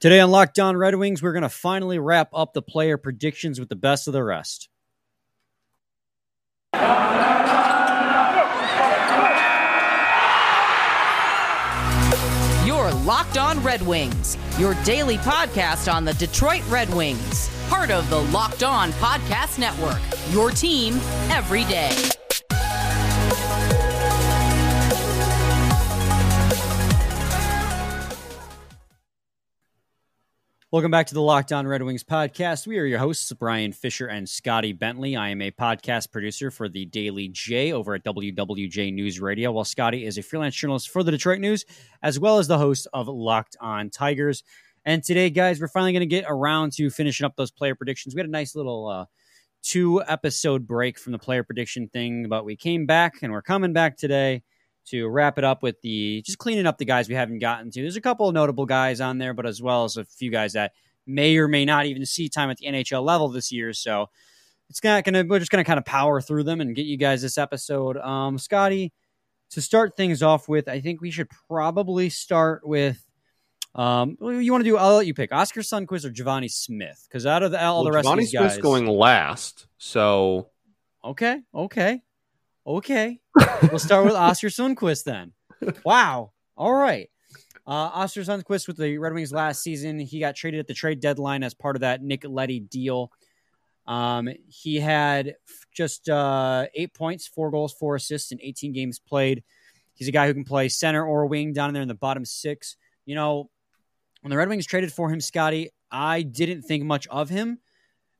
Today on Locked On Red Wings, we're going to finally wrap up the player predictions with the best of the rest. Your Locked On Red Wings, your daily podcast on the Detroit Red Wings, part of the Locked On Podcast Network. Your team every day. Welcome back to the Locked On Red Wings podcast. We are your hosts, Brian Fisher and Scotty Bentley. I am a podcast producer for the Daily J over at WWJ News Radio, while Scotty is a freelance journalist for the Detroit News, as well as the host of Locked On Tigers. And today, guys, we're finally going to get around to finishing up those player predictions. We had a nice little uh, two episode break from the player prediction thing, but we came back and we're coming back today to wrap it up with the just cleaning up the guys we haven't gotten to. There's a couple of notable guys on there, but as well as a few guys that may or may not even see time at the NHL level this year. So it's not gonna we're just gonna kind of power through them and get you guys this episode. Um, Scotty, to start things off with, I think we should probably start with um, you want to do? I'll let you pick Oskar Sundqvist or Givani Smith because out of the, all well, the rest Givani of these Smith's guys, going last. So okay, okay, okay. we'll start with Oskar Sundqvist then. Wow. All right. Uh, Oskar Sundqvist with the Red Wings last season. He got traded at the trade deadline as part of that Nick Leddy deal. Um, he had just uh, eight points, four goals, four assists in 18 games played. He's a guy who can play center or wing down there in the bottom six. You know, when the Red Wings traded for him, Scotty, I didn't think much of him.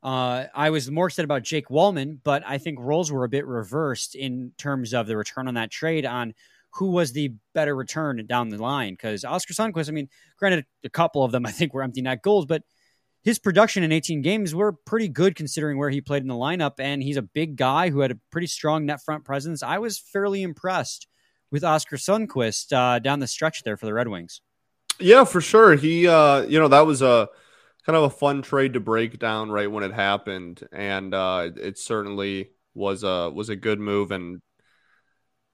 Uh, I was more excited about Jake Walman, but I think roles were a bit reversed in terms of the return on that trade on who was the better return down the line. Because Oskar Sundqvist, I mean, granted, a couple of them I think were empty net goals, but his production in 18 games were pretty good considering where he played in the lineup. And he's a big guy who had a pretty strong net front presence. I was fairly impressed with Oskar Sundqvist uh, down the stretch there for the Red Wings. Yeah, for sure. He, uh, you know, that was a kind of a fun trade to break down right when it happened, and uh, it certainly was a was a good move. And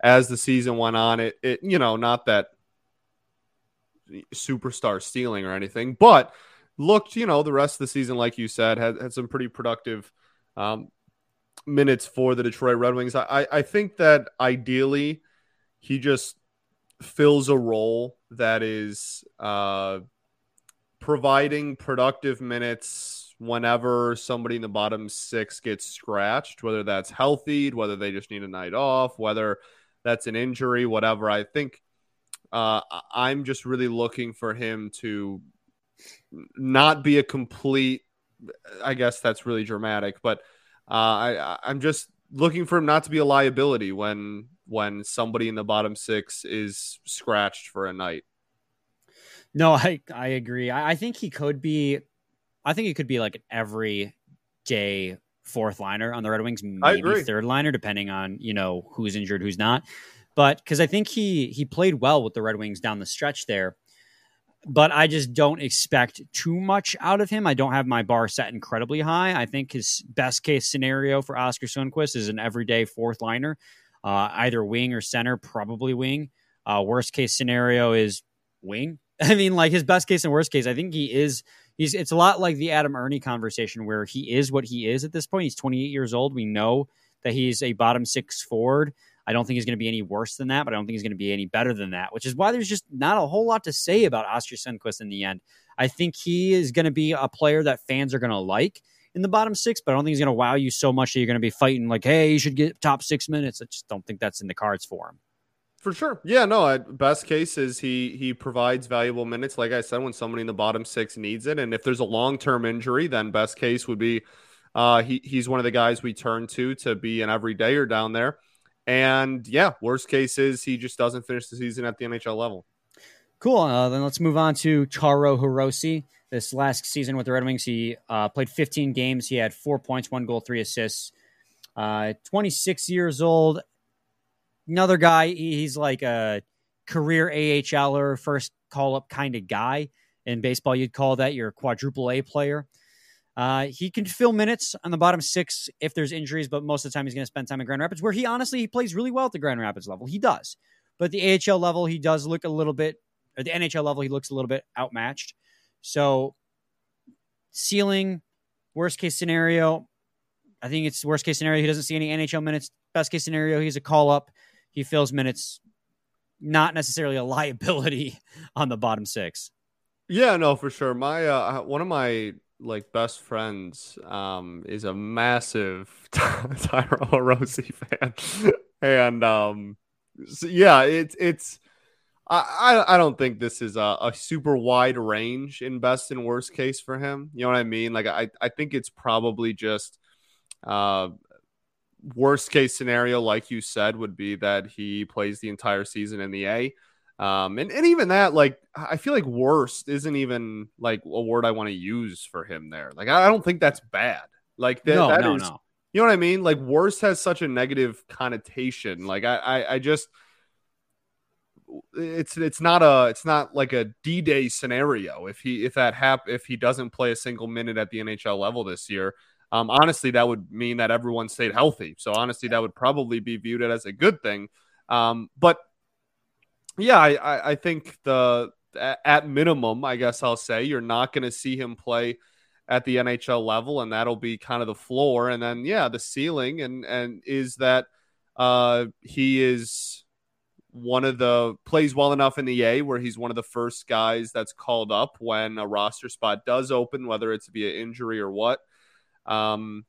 as the season went on, it, it you know, not that superstar stealing or anything, but looked, you know, the rest of the season, like you said, had, had some pretty productive um, minutes for the Detroit Red Wings. I, I think that ideally he just fills a role that is uh, providing productive minutes whenever somebody in the bottom six gets scratched, whether that's healthy, whether they just need a night off, whether that's an injury, whatever. I think uh, I'm just really looking for him to not be a complete. I guess that's really dramatic, but uh, I, I'm just looking for him not to be a liability when when somebody in the bottom six is scratched for a night. No, I I agree. I, I think he could be. I think he could be like an every day fourth liner on the Red Wings, maybe third liner, depending on you know who's injured, who's not. But because I think he he played well with the Red Wings down the stretch there. But I just don't expect too much out of him. I don't have my bar set incredibly high. I think his best case scenario for Oskar Sundqvist is an everyday fourth liner, uh, either wing or center, probably wing. Uh, worst case scenario is wing. I mean, like his best case and worst case, I think he is. He's. It's a lot like the Adam Erne conversation, where he is what he is at this point. He's 28 years old. We know that he's a bottom six forward. I don't think he's going to be any worse than that, but I don't think he's going to be any better than that. Which is why there's just not a whole lot to say about Oskar Sundqvist in the end. I think he is going to be a player that fans are going to like in the bottom six, but I don't think he's going to wow you so much that you're going to be fighting like, hey, you should get top six minutes. I just don't think that's in the cards for him. For sure. Yeah, no, best case is he he provides valuable minutes like I said when somebody in the bottom 6 needs it and if there's a long-term injury then best case would be uh he he's one of the guys we turn to to be an everydayer down there. And yeah, worst case is he just doesn't finish the season at the NHL level. Cool. Uh, then let's move on to Taro Hirose. This last season with the Red Wings, he uh, played 15 games. He had four points, one goal, three assists. Uh, 26 years old another guy. He's like a career AHLer, first call up kind of guy. In baseball, you'd call that your quadruple A player. Uh, he can fill minutes on the bottom six if there's injuries, but most of the time he's going to spend time in Grand Rapids, where he honestly he plays really well at the Grand Rapids level. He does, but the AHL level he does look a little bit, or the NHL level he looks a little bit outmatched. So, ceiling, worst case scenario, I think it's worst case scenario. He doesn't see any NHL minutes. Best case scenario, he's a call up. He fills minutes. Not necessarily a liability on the bottom six. Yeah, no, for sure. My uh, one of my like best friends um is a massive Taro Hirose fan, and um, so yeah, it's it's. I, I don't think this is a, a, super wide range in best and worst case for him. You know what I mean? Like I, I think it's probably just uh, worst case scenario, like you said, would be that he plays the entire season in the A. Um, and, and even that, like, I feel like worst isn't even like a word I want to use for him there. Like, I don't think that's bad. Like, that, no, that no, is, no. you know what I mean? Like, worst has such a negative connotation. Like, I, I, I just, it's it's not a it's not like a D Day scenario. If he if that hap if he doesn't play a single minute at the NHL level this year, um, honestly, that would mean that everyone stayed healthy. So honestly, that would probably be viewed as a good thing. Um, but yeah, I, I think the at minimum, I guess I'll say you're not going to see him play at the NHL level, and that'll be kind of the floor. And then yeah, the ceiling and and is that uh, he is one of the plays well enough in the A where he's one of the first guys that's called up when a roster spot does open, whether it's via injury or what. Um,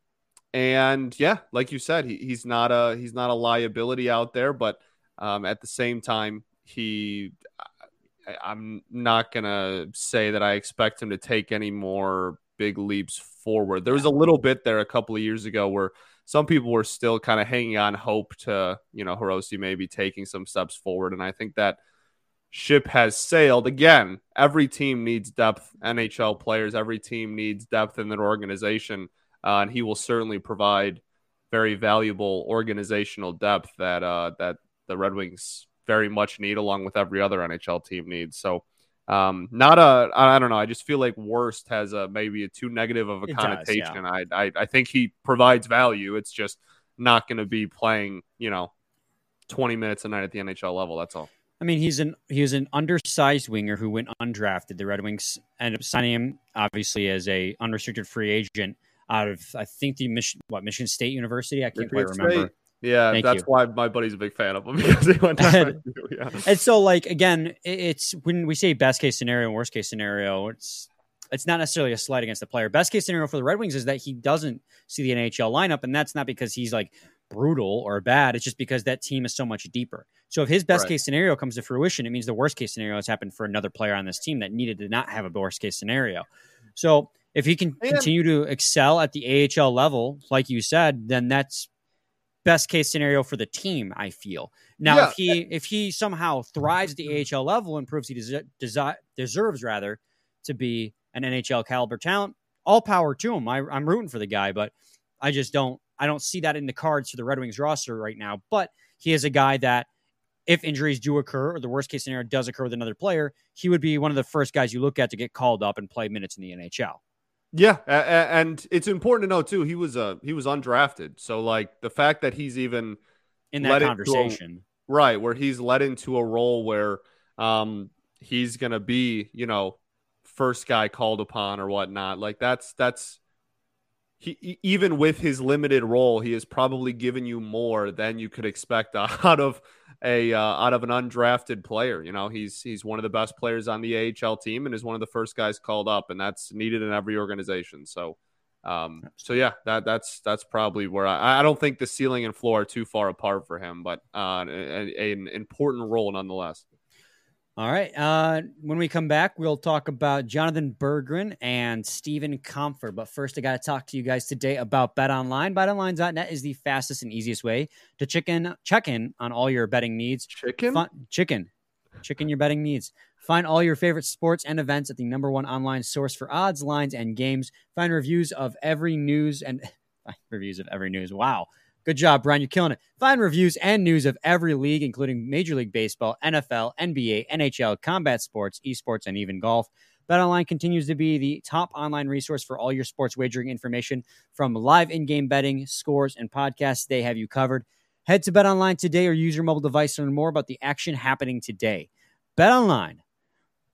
and yeah, like you said, he, he's not a he's not a liability out there, but um, at the same time, he I, I'm not gonna say that I expect him to take any more big leaps forward. There was a little bit there a couple of years ago where some people were still kind of hanging on hope to, you know, Hirose maybe taking some steps forward. And I think that ship has sailed. Again, every team needs depth, NHL players, every team needs depth in their organization uh, and he will certainly provide very valuable organizational depth that uh, that the Red Wings very much need, along with every other NHL team needs. So, um, not a I don't know. I just feel like worst has a maybe a too negative of a it connotation. Does, yeah. I, I I think he provides value. It's just not going to be playing, you know, 20 minutes a night at the NHL level. That's all. I mean, he's an he's an undersized winger who went undrafted. The Red Wings ended up signing him obviously as a unrestricted free agent out of I think the Michigan what Michigan State University. I can't Michigan quite remember. State. Yeah, Thank that's you. why my buddy's a big fan of him because he went and, yeah. and so like again, it's when we say best case scenario and worst case scenario, it's it's not necessarily a slight against the player. Best case scenario for the Red Wings is that he doesn't see the NHL lineup, and that's not because he's like brutal or bad. It's just because that team is so much deeper. So if his best right. case scenario comes to fruition, it means the worst case scenario has happened for another player on this team that needed to not have a worst case scenario. So if he can oh, and, continue to excel at the AHL level, like you said, then that's best case scenario for the team. I feel now yeah. if he eh if he somehow thrives at the mm-hmm. AHL level and proves he des- des- deserves rather to be an NHL caliber talent, all power to him. I, I'm rooting for the guy, but I just don't I don't see that in the cards for the Red Wings roster right now. But he is a guy that if injuries do occur or the worst case scenario does occur with another player, he would be one of the first guys you look at to get called up and play minutes in the NHL. Yeah, and it's important to know too. He was uh he was undrafted, so like the fact that he's even in that conversation, a, right, where he's led into a role where um he's gonna be you know first guy called upon or whatnot. Like that's that's he even with his limited role, he has probably given you more than you could expect out of a uh, out of an undrafted player. You know, he's he's one of the best players on the AHL team and is one of the first guys called up, and that's needed in every organization. So, um, so yeah, that that's that's probably where I, I don't think the ceiling and floor are too far apart for him, but uh, a, an important role nonetheless. All right. Uh, when we come back, we'll talk about Jonatan Berggren and Steven Kampfer. But first, I got to talk to you guys today about Bet Online. BetOnline.net is the fastest and easiest way to chicken check in on all your betting needs. Chicken, Fun, chicken, chicken your betting needs. Find all your favorite sports and events at the number one online source for odds, lines, and games. Find reviews of every news and reviews of every news. Wow Good job, Brian. You're killing it. Find reviews and news of every league, including Major League Baseball, NFL, NBA, NHL, combat sports, esports, and even golf. BetOnline continues to be the top online resource for all your sports wagering information from live in-game betting, scores, and podcasts. They have you covered. Head to BetOnline today or use your mobile device to learn more about the action happening today. BetOnline,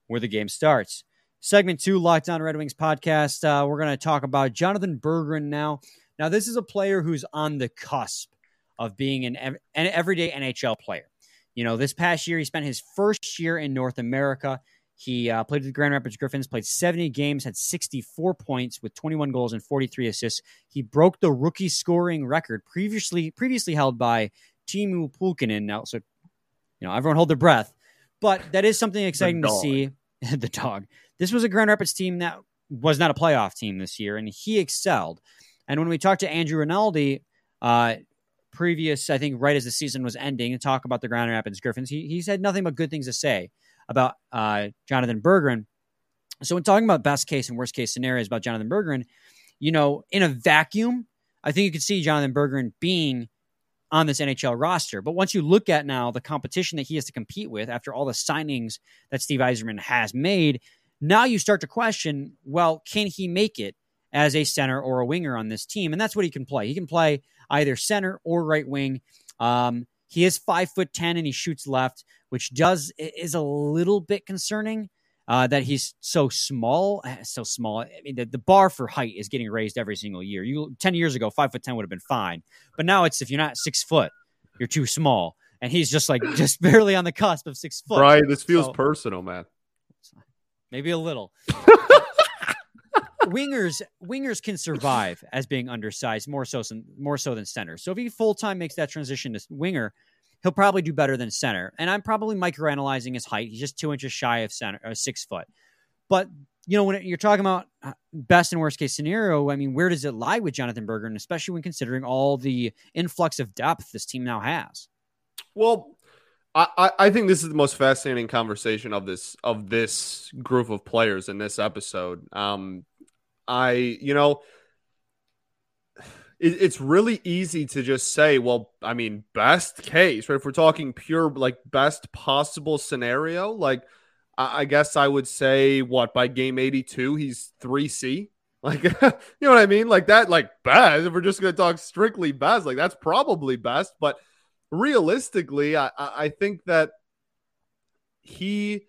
where the game starts. Segment two, Locked On Red Wings podcast. Uh, we're going to talk about Jonatan Berggren now. Now, this is a player who's on the cusp of being an, an everyday NHL player. You know, this past year, he spent his first year in North America. He uh, played with the Grand Rapids Griffins, played 70 games, had 64 points with 21 goals and 43 assists. He broke the rookie scoring record previously previously held by Teemu Pulkkinen. Now, so you know, everyone hold their breath, but that is something exciting to see. the dog. This was a Grand Rapids team that was not a playoff team this year, and he excelled. And when we talked to Andrew Rinaldi, uh, previous, I think, right as the season was ending, and talk about the Grand Rapids Griffins, he, he said nothing but good things to say about uh, Jonatan Berggren. So, when talking about best case and worst case scenarios about Jonatan Berggren, you know, in a vacuum, I think you could see Jonatan Berggren being on this NHL roster. But once you look at now the competition that he has to compete with after all the signings that Steve Yzerman has made, now you start to question well, can he make it as a center or a winger on this team? And that's what he can play. He can play either center or right wing. Um, he is five foot ten and he shoots left, which does is a little bit concerning uh, that he's so small, eh, so small. I mean, the, the bar for height is getting raised every single year. You ten years ago, five foot ten would have been fine, but now it's if you're not six foot, you're too small, and he's just like just barely on the cusp of six foot. Right. This feels so, personal, man. Maybe a little. wingers wingers can survive as being undersized more so more so than center. So if he full time makes that transition to winger, he'll probably do better than center. And I'm probably microanalyzing his height. He's just two inches shy of center, uh, six foot. But you know, when you're talking about uh, best and worst case scenario, I mean, where does it lie with Jonatan Berggren, and especially when considering all the influx of depth this team now has? Well, I, I think this is the most fascinating conversation of this of this group of players in this episode. Um, I, you know, it, it's really easy to just say, well, I mean, best case, right? If we're talking pure, like, best possible scenario, like, I, I guess I would say, what, by game 82, he's 3C. Like, you know what I mean? Like, that, like, best. If we're just going to talk strictly best, like, that's probably best. But realistically, I, I think that he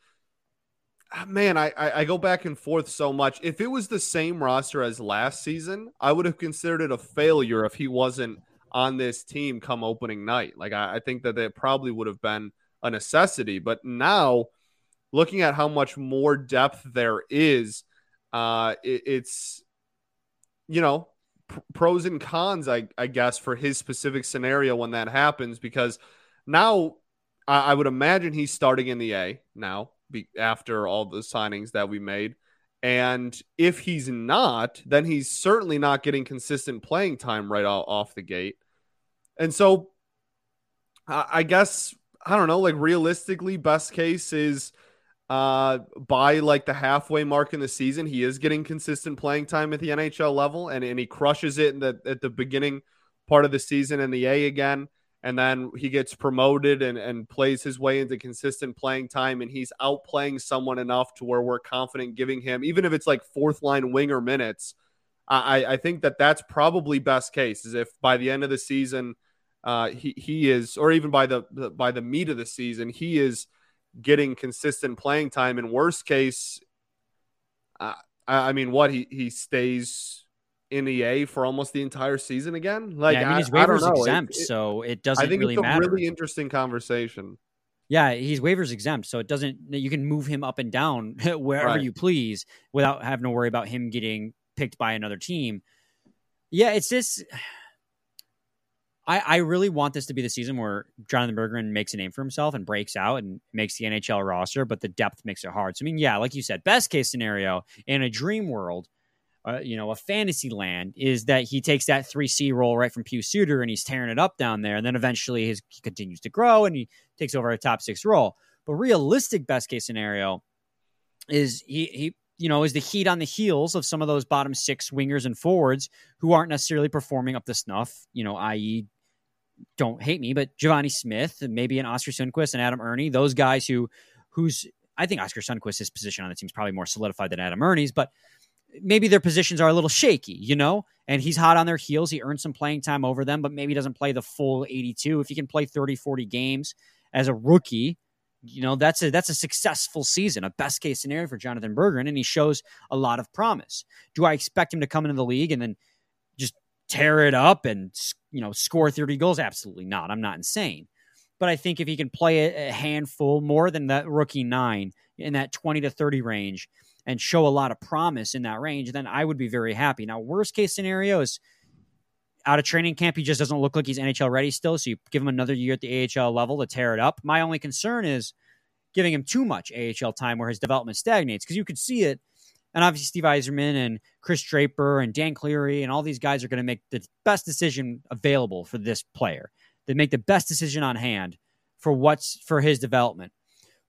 man, I, I go back and forth so much. If it was the same roster as last season, I would have considered it a failure if he wasn't on this team come opening night. Like I, I think that it probably would have been a necessity. But now, looking at how much more depth there is, uh, it, it's you know pr- pros and cons, I, I guess, for his specific scenario when that happens. Because now I would imagine he's starting in the A now be, after all the signings that we made. And if he's not, then he's certainly not getting consistent playing time right off the gate. And so I guess, I don't know, like realistically, best case is uh, by like the halfway mark in the season, he is getting consistent playing time at the NHL level and, and he crushes it in the, at the beginning part of the season in the A again and then he gets promoted and, and plays his way into consistent playing time and he's outplaying someone enough to where we're confident giving him even if it's like fourth line winger minutes i i think that that's probably best case is if by the end of the season uh he he is or even by the, the by the meat of the season he is getting consistent playing time in worst case uh, I, mean what he he stays in EA for almost the entire season again? Like, yeah, I mean, his waivers exempt, it, so it doesn't. I think really it's a matter. really interesting conversation. Yeah, he's waivers exempt, so it doesn't. You can move him up and down wherever right. you please without having to worry about him getting picked by another team. Yeah, it's this. I, I really want this to be the season where Jonatan Berggren makes a name for himself and breaks out and makes the NHL roster, but the depth makes it hard. So I mean, yeah, like you said, best case scenario in a dream world, uh, you know, a fantasy land is that he takes that 3C role right from Pius Suter and he's tearing it up down there. And then eventually his, he continues to grow and he takes over a top six role. But realistic best case scenario is he, he, you know, is the heat on the heels of some of those bottom six wingers and forwards who aren't necessarily performing up to snuff, you know, i.e., don't hate me, but Givani Smith, maybe an Oskar Sundqvist and Adam Erne, those guys who, who's, I think Oskar Sundqvist's position on the team is probably more solidified than Adam Erne's, but maybe their positions are a little shaky, you know, and he's hot on their heels. He earned some playing time over them, but maybe doesn't play the full 82. If he can play 30, 40 games as a rookie, you know that's a that's a successful season, a best case scenario for Jonathan Bergeron, and he shows a lot of promise. Do I expect him to come into the league and then just tear it up and you know score 30 goals? Absolutely not. I'm not insane, but I think if he can play a handful more than that rookie nine in that 20 to 30 range and show a lot of promise in that range, then I would be very happy. Now, worst case scenario is out of training camp, he just doesn't look like he's NHL ready still. So you give him another year at the AHL level to tear it up. My only concern is giving him too much AHL time where his development stagnates because you could see it. And obviously, Steve Yzerman and Chris Draper and Dan Cleary and all these guys are going to make the best decision available for this player. They make the best decision on hand for what's for his development.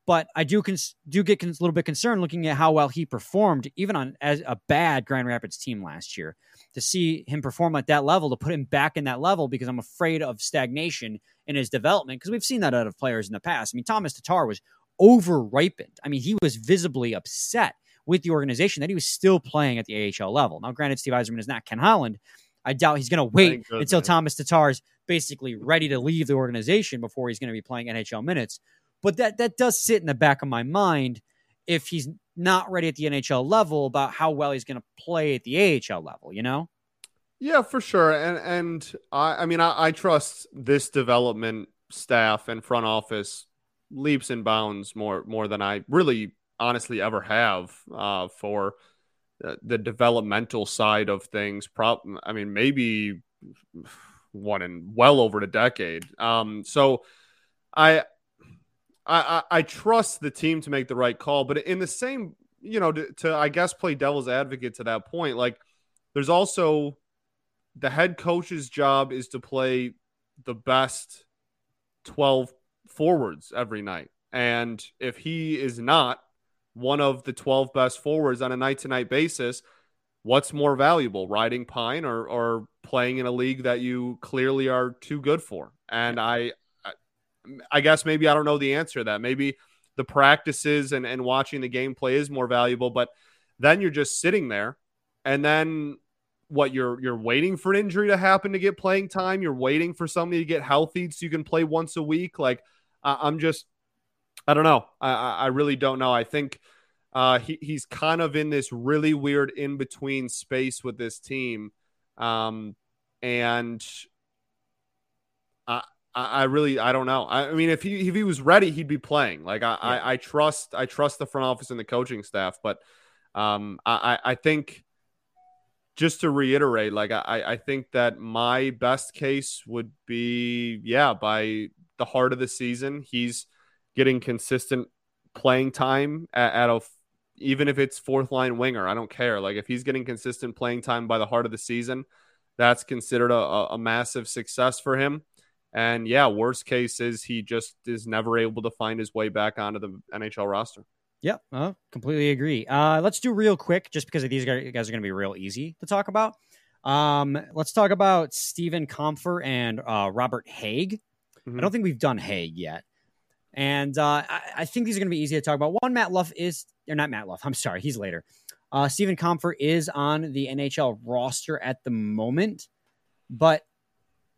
But I do cons- do get a little bit concerned looking at how well he performed, even on as a bad Grand Rapids team last year. To see him perform at that level, to put him back in that level, because I'm afraid of stagnation in his development. Because we've seen that out of players in the past. I mean, Tomas Tatar was over ripened. I mean, he was visibly upset with the organization that he was still playing at the AHL level. Now, granted, Steve Yzerman is not Ken Holland. I doubt he's going to wait until Tomas Tatar is basically ready to leave the organization before he's going to be playing NHL minutes. But that that does sit in the back of my mind if he's not ready at the NHL level about how well he's going to play at the AHL level, you know? Yeah, for sure. And and I I mean I, I trust this development staff and front office leaps and bounds more more than I really honestly ever have uh, for the developmental side of things. Prop, I mean, maybe one in well over a decade. Um, so I I, I, I trust the team to make the right call, but in the same, you know, to, to I guess play devil's advocate to that point, like there's also the head coach's job is to play the best 12 forwards every night. And if he is not one of the 12 best forwards on a night to night basis, what's more valuable, riding pine or, or playing in a league that you clearly are too good for? And I, I guess maybe I don't know the answer to that. Maybe the practices and, and watching the gameplay is more valuable, but then you're just sitting there and then what you're you're waiting for an injury to happen to get playing time. You're waiting for somebody to get healthy so you can play once a week. Like I'm just I don't know. I I really don't know. I think uh, he, he's kind of in this really weird in between space with this team. Um, and I, I really I don't know. I mean, if he if he was ready, he'd be playing. Like I, yeah. I, I, trust I trust the front office and the coaching staff, but um, I I think just to reiterate, like I I think that my best case would be yeah by the heart of the season he's getting consistent playing time at, at a even if it's fourth line winger, I don't care. Like if he's getting consistent playing time by the heart of the season, that's considered a, a massive success for him. And yeah, worst case is he just is never able to find his way back onto the NHL roster. Yep, uh, completely agree. Uh, let's do real quick, just because these guys are going to be real easy to talk about. Um, let's talk about Steven Kampfer and uh, Robert Hägg. Mm-hmm. I don't think we've done Hägg yet. And uh, I, I, think these are going to be easy to talk about. One, Matt Luff is, or not Matt Luff, I'm sorry, he's later. Uh, Steven Kampfer is on the NHL roster at the moment, but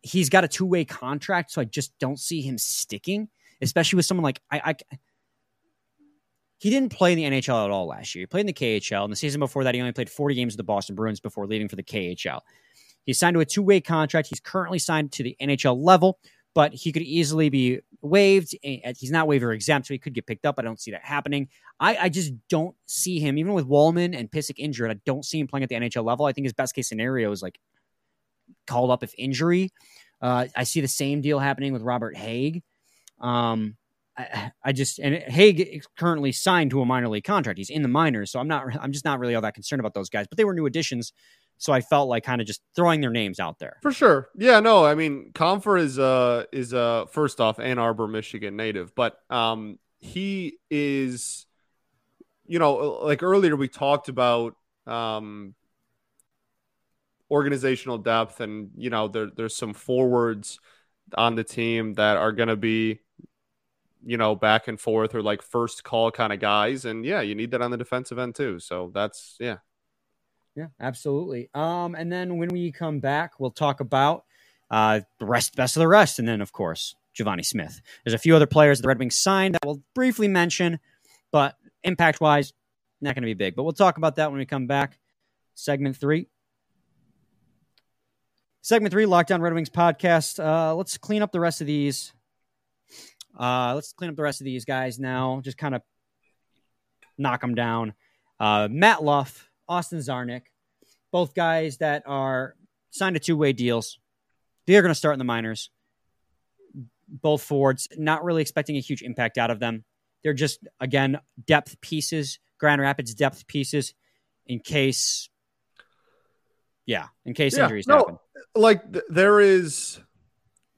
he's got a two way contract, so I just don't see him sticking, especially with someone like I, I. He didn't play in the NHL at all last year. He played in the KHL. And the season before that, he only played 40 games with the Boston Bruins before leaving for the KHL. He's signed to a two way contract. He's currently signed to the NHL level, but he could easily be waived. He's not waiver exempt, so he could get picked up. I don't see that happening. I, I just don't see him, even with Walman and Pysyk injured, I don't see him playing at the NHL level. I think his best case scenario is like called up if injury. Uh, I see the same deal happening with Robert Hägg. Um, I, I, just and Hägg is currently signed to a minor league contract. He's in the minors, so I'm not. I'm just not really all that concerned about those guys. But they were new additions, so I felt like kind of just throwing their names out there. For sure, yeah. No, I mean, Kampfer is uh is uh first off Ann Arbor, Michigan native, but um he is, you know, like earlier we talked about um organizational depth, and you know there, there's some forwards on the team that are going to be, you know, back and forth or like first call kind of guys, and yeah, you need that on the defensive end too. So that's yeah, yeah, absolutely. Um, and then when we come back, we'll talk about uh the rest, best of the rest, and then of course Givani Smith. There's a few other players the Red Wings signed that we'll briefly mention, but impact wise, not going to be big. But we'll talk about that when we come back. Segment three. Segment three, Locked On Red Wings podcast. Uh, let's clean up the rest of these. Uh, let's clean up the rest of these guys now. Just kind of knock them down. Uh, Matt Luff, Austin Czarnik, both guys that are signed to two way deals. They're going to start in the minors. Both forwards, not really expecting a huge impact out of them. They're just, again, depth pieces, Grand Rapids depth pieces in case, yeah, in case yeah, injuries no, happen. Like th- there is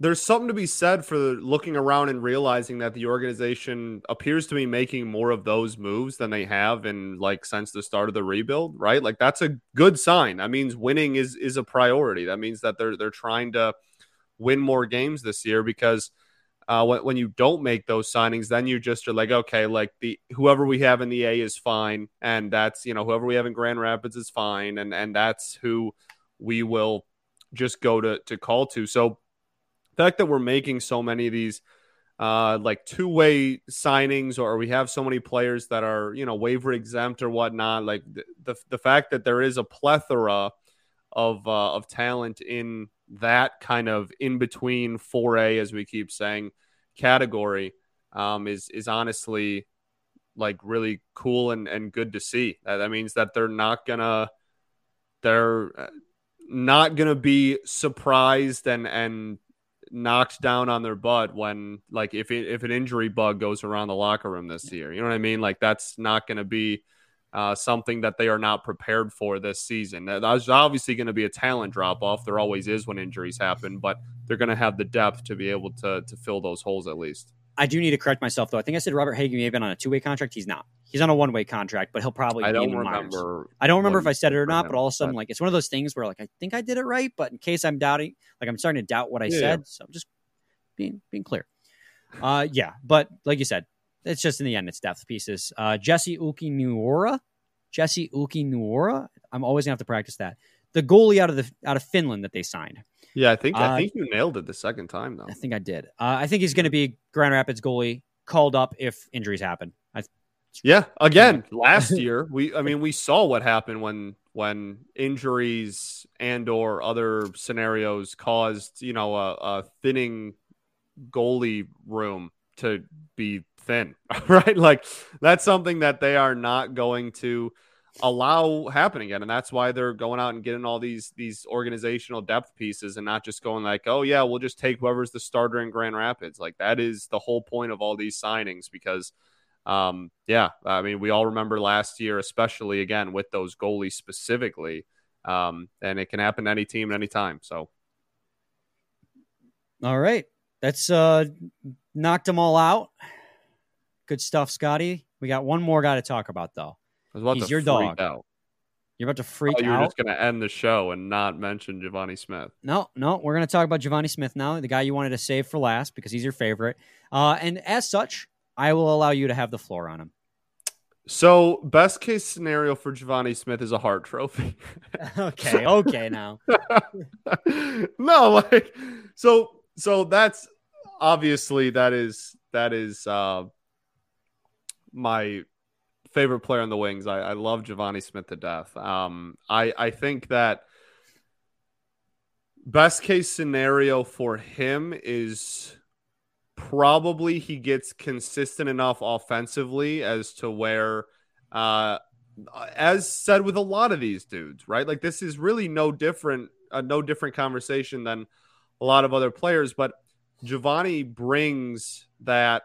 there's something to be said for looking around and realizing that the organization appears to be making more of those moves than they have in like since the start of the rebuild, right? Like that's a good sign. That means winning is is a priority. That means that they're they're trying to win more games this year because uh, when, when you don't make those signings, then you just are like, okay, like the whoever we have in the A is fine, and that's you know whoever we have in Grand Rapids is fine, and and that's who we will just go to to call to. So the fact that we're making so many of these uh, like two way signings, or we have so many players that are you know waiver exempt or whatnot. Like the the, the fact that there is a plethora of uh, of talent in that kind of in between 4A, as we keep saying, category um, is is honestly like really cool and, and good to see. That, that means that they're not gonna they're uh, not gonna be surprised and and knocked down on their butt when like if it, if an injury bug goes around the locker room this year. You know what I mean? Like that's not to be uh, something that they are not prepared for this season. There's obviously going to be a talent drop off. There always is when injuries happen, but they're going to have the depth to be able to to fill those holes at least. I do need to correct myself though. I think I said Robert Hägg may have been on a two way contract. He's not. He's on a one way contract, but he'll probably. I don't remember. I don't remember if I said it or not. But all of a sudden, like it's one of those things where like I think I did it right, but in case I'm doubting, like I'm starting to doubt what I yeah, said. Yeah. So I'm just being being clear. Uh, yeah, but like you said, it's just in the end, it's depth pieces. Uh, Jussi Olkinuora, Jesse Uki Nuora. I'm always gonna have to practice that. The goalie out of the out of Finland that they signed. Yeah, I think I uh, think you nailed it the second time though. I think I did. Uh, I think he's going to be Grand Rapids goalie called up if injuries happen. I, yeah, again, last year we I mean we saw what happened when when injuries and or other scenarios caused, you know, a, a thinning goalie room to be thin, right? Like that's something that they are not going to allow happen again. And that's why they're going out and getting all these these organizational depth pieces and not just going like oh yeah we'll just take whoever's the starter in grand rapids. Like that is the whole point of all these signings because um yeah i mean we all remember last year especially again with those goalies specifically um and it can happen to any team at any time. So all right. That's uh knocked them all out good stuff scotty we got one more guy to talk about though He's your dog. Out. You're about to freak oh, you were just going to end the show and not mention Givani Smith. No, no, we're going to talk about Givani Smith now, the guy you wanted to save for last because he's your favorite. Uh, and as such, I will allow you to have the floor on him. So, best case scenario for Givani Smith is a Hart Trophy. okay, okay, now. no, like so. So that's obviously that is that is uh, my favorite player on the wings. I, I love Givani Smith to death. Um, I I think that best case scenario for him is probably he gets consistent enough offensively as to where uh as said with a lot of these dudes right like this is really no different uh, no different conversation than a lot of other players but Givani brings that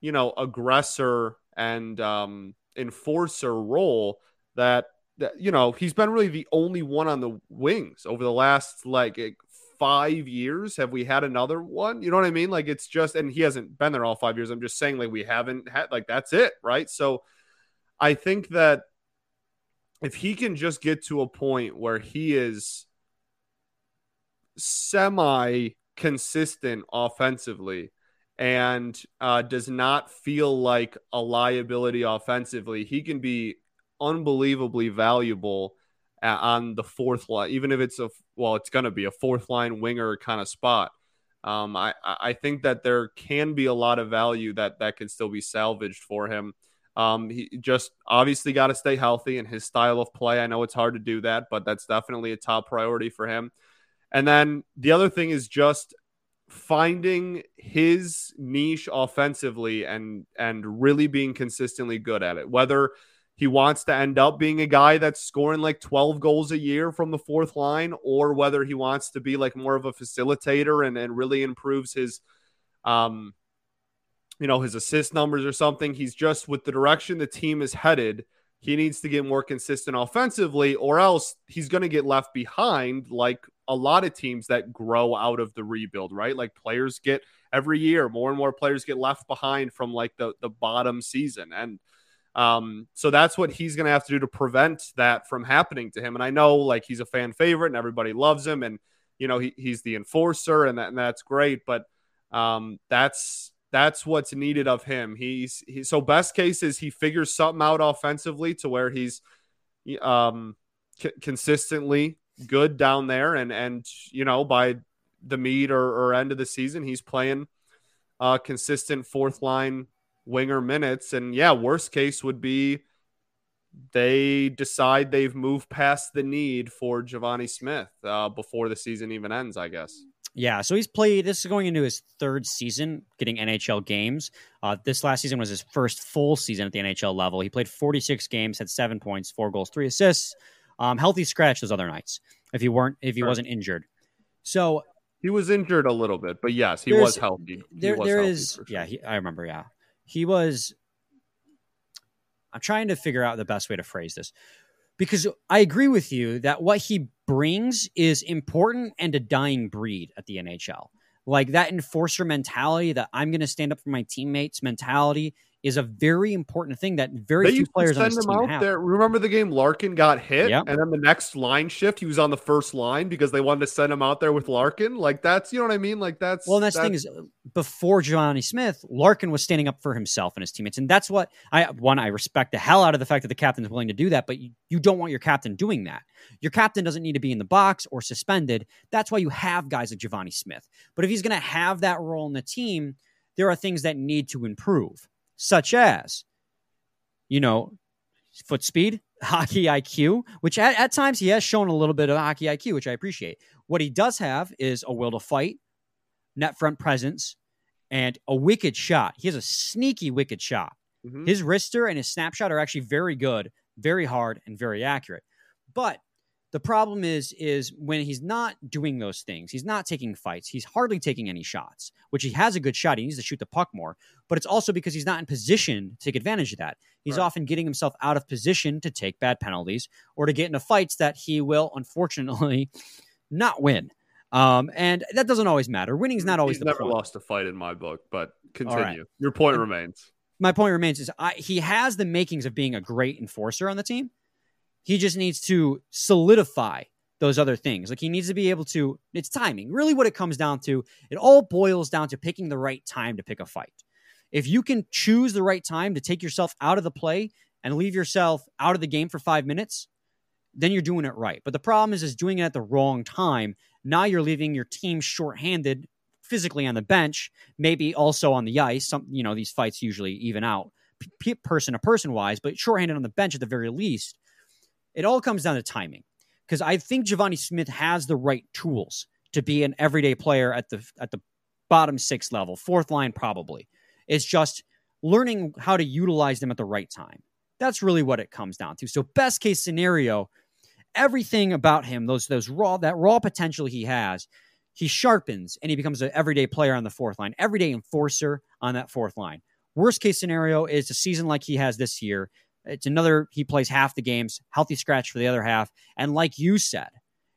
you know aggressor and um, enforcer role that, that you know he's been really the only one on the wings over the last like five years. Have we had another one? You know what I mean? Like it's just, and he hasn't been there all five years. I'm just saying, like we haven't had, like that's it, right? So I think that if he can just get to a point where he is semi consistent offensively and uh, does not feel like a liability offensively. He can be unbelievably valuable on the fourth line, even if it's a well, it's going to be a fourth line winger kind of spot. Um, I I think that there can be a lot of value that that can still be salvaged for him. Um, he just obviously got to stay healthy and his style of play. I know it's hard to do that, but that's definitely a top priority for him. And then the other thing is just finding his niche offensively and and really being consistently good at it. Whether he wants to end up being a guy that's scoring like 12 goals a year from the fourth line, or whether he wants to be like more of a facilitator and, and really improves his um you know, his assist numbers or something. He's just with the direction the team is headed. He needs to get more consistent offensively, or else he's going to get left behind, like a lot of teams that grow out of the rebuild, right? Like players get every year, more and more players get left behind from like the, the bottom season. And um, so that's what he's going to have to do to prevent that from happening to him. And I know like he's a fan favorite and everybody loves him, and you know he, he's the enforcer, and that and that's great. But um, that's that's what's needed of him. He's he, so best case is he figures something out offensively to where he's um c- consistently good down there and and you know by the meet or, or end of the season he's playing uh consistent fourth line winger minutes and yeah worst case would be they decide they've moved past the need for Givani Smith uh, before the season even ends, I guess. Yeah, so he's played. This is going into his third season getting NHL games. Uh, this last season was his first full season at the NHL level. He played 46 games, had seven points, four goals, three assists. Um, healthy scratch those other nights if he weren't if he sure. wasn't injured. So he was injured a little bit, but yes, he was healthy. There, was there healthy is, sure. yeah, he, I remember. Yeah, he was. I'm trying to figure out the best way to phrase this because I agree with you that what he brings is important and a dying breed at the NHL. Like that enforcer mentality that I'm going to stand up for my teammates mentality is a very important thing that very they few players send him out have. there. Remember the game Larkin got hit, yep. and then the next line shift he was on the first line because they wanted to send him out there with Larkin. Like that's you know what I mean. Like that's well, that's, that's... the thing is before Givani Smith, Larkin was standing up for himself and his teammates, and that's what I one I respect the hell out of the fact that the captain is willing to do that. But you, you don't want your captain doing that. Your captain doesn't need to be in the box or suspended. That's why you have guys like Givani Smith. But if he's going to have that role in the team, there are things that need to improve such as, you know, foot speed, hockey IQ, which at, at times he has shown a little bit of hockey IQ, which I appreciate. What he does have is a will to fight, net front presence, and a wicked shot. He has a sneaky wicked shot. Mm-hmm. His wrister and his snapshot are actually very good, very hard, and very accurate. But the problem is, is when he's not doing those things, he's not taking fights, he's hardly taking any shots, which he has a good shot. He needs to shoot the puck more, but it's also because he's not in position to take advantage of that. He's right. often getting himself out of position to take bad penalties or to get into fights that he will unfortunately not win. Um, and that doesn't always matter. Winning's not always he's the never point. lost a fight in my book, but continue. Right. Your point and remains. My point remains is I, he has the makings of being a great enforcer on the team he just needs to solidify those other things. Like he needs to be able to, it's timing. Really, what it comes down to, it all boils down to picking the right time to pick a fight. If you can choose the right time to take yourself out of the play and leave yourself out of the game for five minutes, then you're doing it right. But the problem is, is doing it at the wrong time. Now you're leaving your team shorthanded physically on the bench, maybe also on the ice. Some, you know, these fights usually even out person to person wise, but shorthanded on the bench at the very least it all comes down to timing because I think Givani Smith has the right tools to be an everyday player at the at the bottom six level, fourth line probably. It's just learning how to utilize them at the right time. That's really what it comes down to. So best case scenario, everything about him, those those raw that raw potential he has, he sharpens and he becomes an everyday player on the fourth line, everyday enforcer on that fourth line. Worst case scenario is a season like he has this year. It's another, he plays half the games, healthy scratch for the other half. And like you said,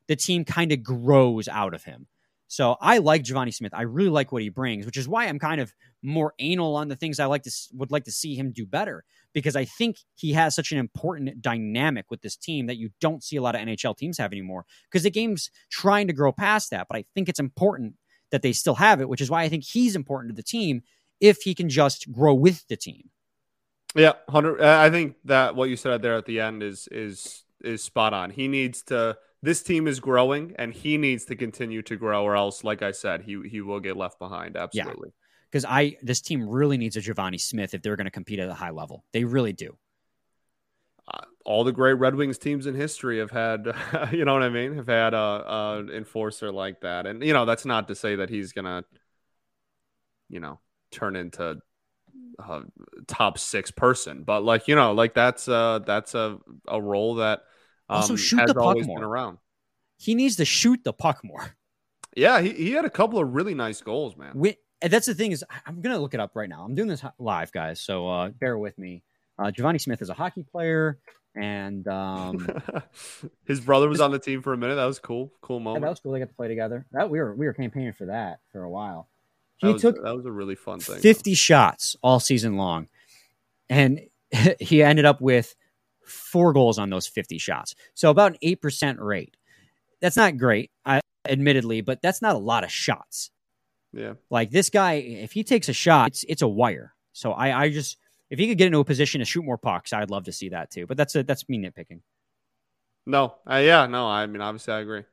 the team kind of grows out of him. So I like Givani Smith. I really like what he brings, which is why I'm kind of more anal on the things I like to would like to see him do better because I think he has such an important dynamic with this team that you don't see a lot of NHL teams have anymore because the game's trying to grow past that, but I think it's important that they still have it, which is why I think he's important to the team if he can just grow with the team. Yeah, hundred. I think that what you said there at the end is is is spot on. He needs to this team is growing and he needs to continue to grow or else like I said, he he will get left behind absolutely. Because I this team really needs a Givani Smith if they're going to compete at a high level. They really do. Uh, all the great Red Wings teams in history have had, you know what I mean, have had a, a enforcer like that, and you know that's not to say that he's gonna, you know, turn into a top six person, but like you know, like that's uh that's a a role that um, also shoot the puck more. around. He needs to shoot the puck more. Yeah, he, he had a couple of really nice goals, man. We, that's the thing is, I'm gonna look it up right now. I'm doing this live, guys, so uh, bear with me. Uh, Givani Smith is a hockey player, and um, his brother was on the team for a minute. That was cool, cool moment. Yeah, that was cool. They got to play together. That we were we were campaigning for that for a while. He was, took that was a really fun thing. 50 shots all season long, and he ended up with four goals on those 50 shots. So about an 8% rate. That's not great, I, admittedly, but that's not a lot of shots. Yeah. Like this guy, if he takes a shot, it's, it's a wire. So I, I just, if he could get into a position to shoot more pucks, I'd love to see that too. But that's a, that's me nitpicking. No, uh, yeah, no, I mean, obviously I agree.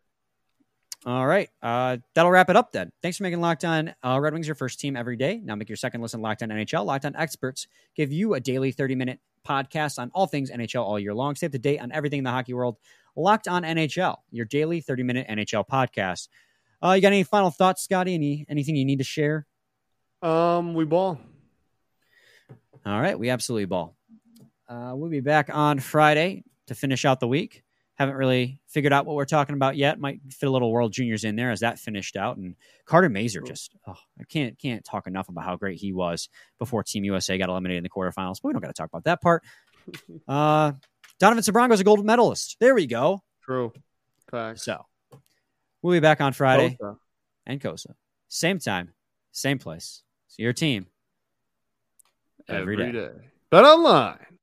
All right. Uh, that'll wrap it up then. Thanks for making Locked On uh, Red Wings your first team every day. Now make your second listen Locked On NHL. Locked On Experts give you a daily 30 minute podcast on all things NHL all year long. Stay up to date on everything in the hockey world. Locked On NHL, your daily 30 minute NHL podcast. Uh, you got any final thoughts, Scotty? Any anything you need to share? Um, we ball. All right, we absolutely ball. Uh, we'll be back on Friday to finish out the week haven't really figured out what we're talking about yet. Might fit a little World Juniors in there as that finished out. And Carter Mazur just, oh, I can't can't talk enough about how great he was before Team USA got eliminated in the quarterfinals. But we don't got to talk about that part. Uh, Donovan is a gold medalist. There we go. True. So we'll be back on Friday Cossa. and Cossa. Same time, same place. So your team every, every day. day. Bet online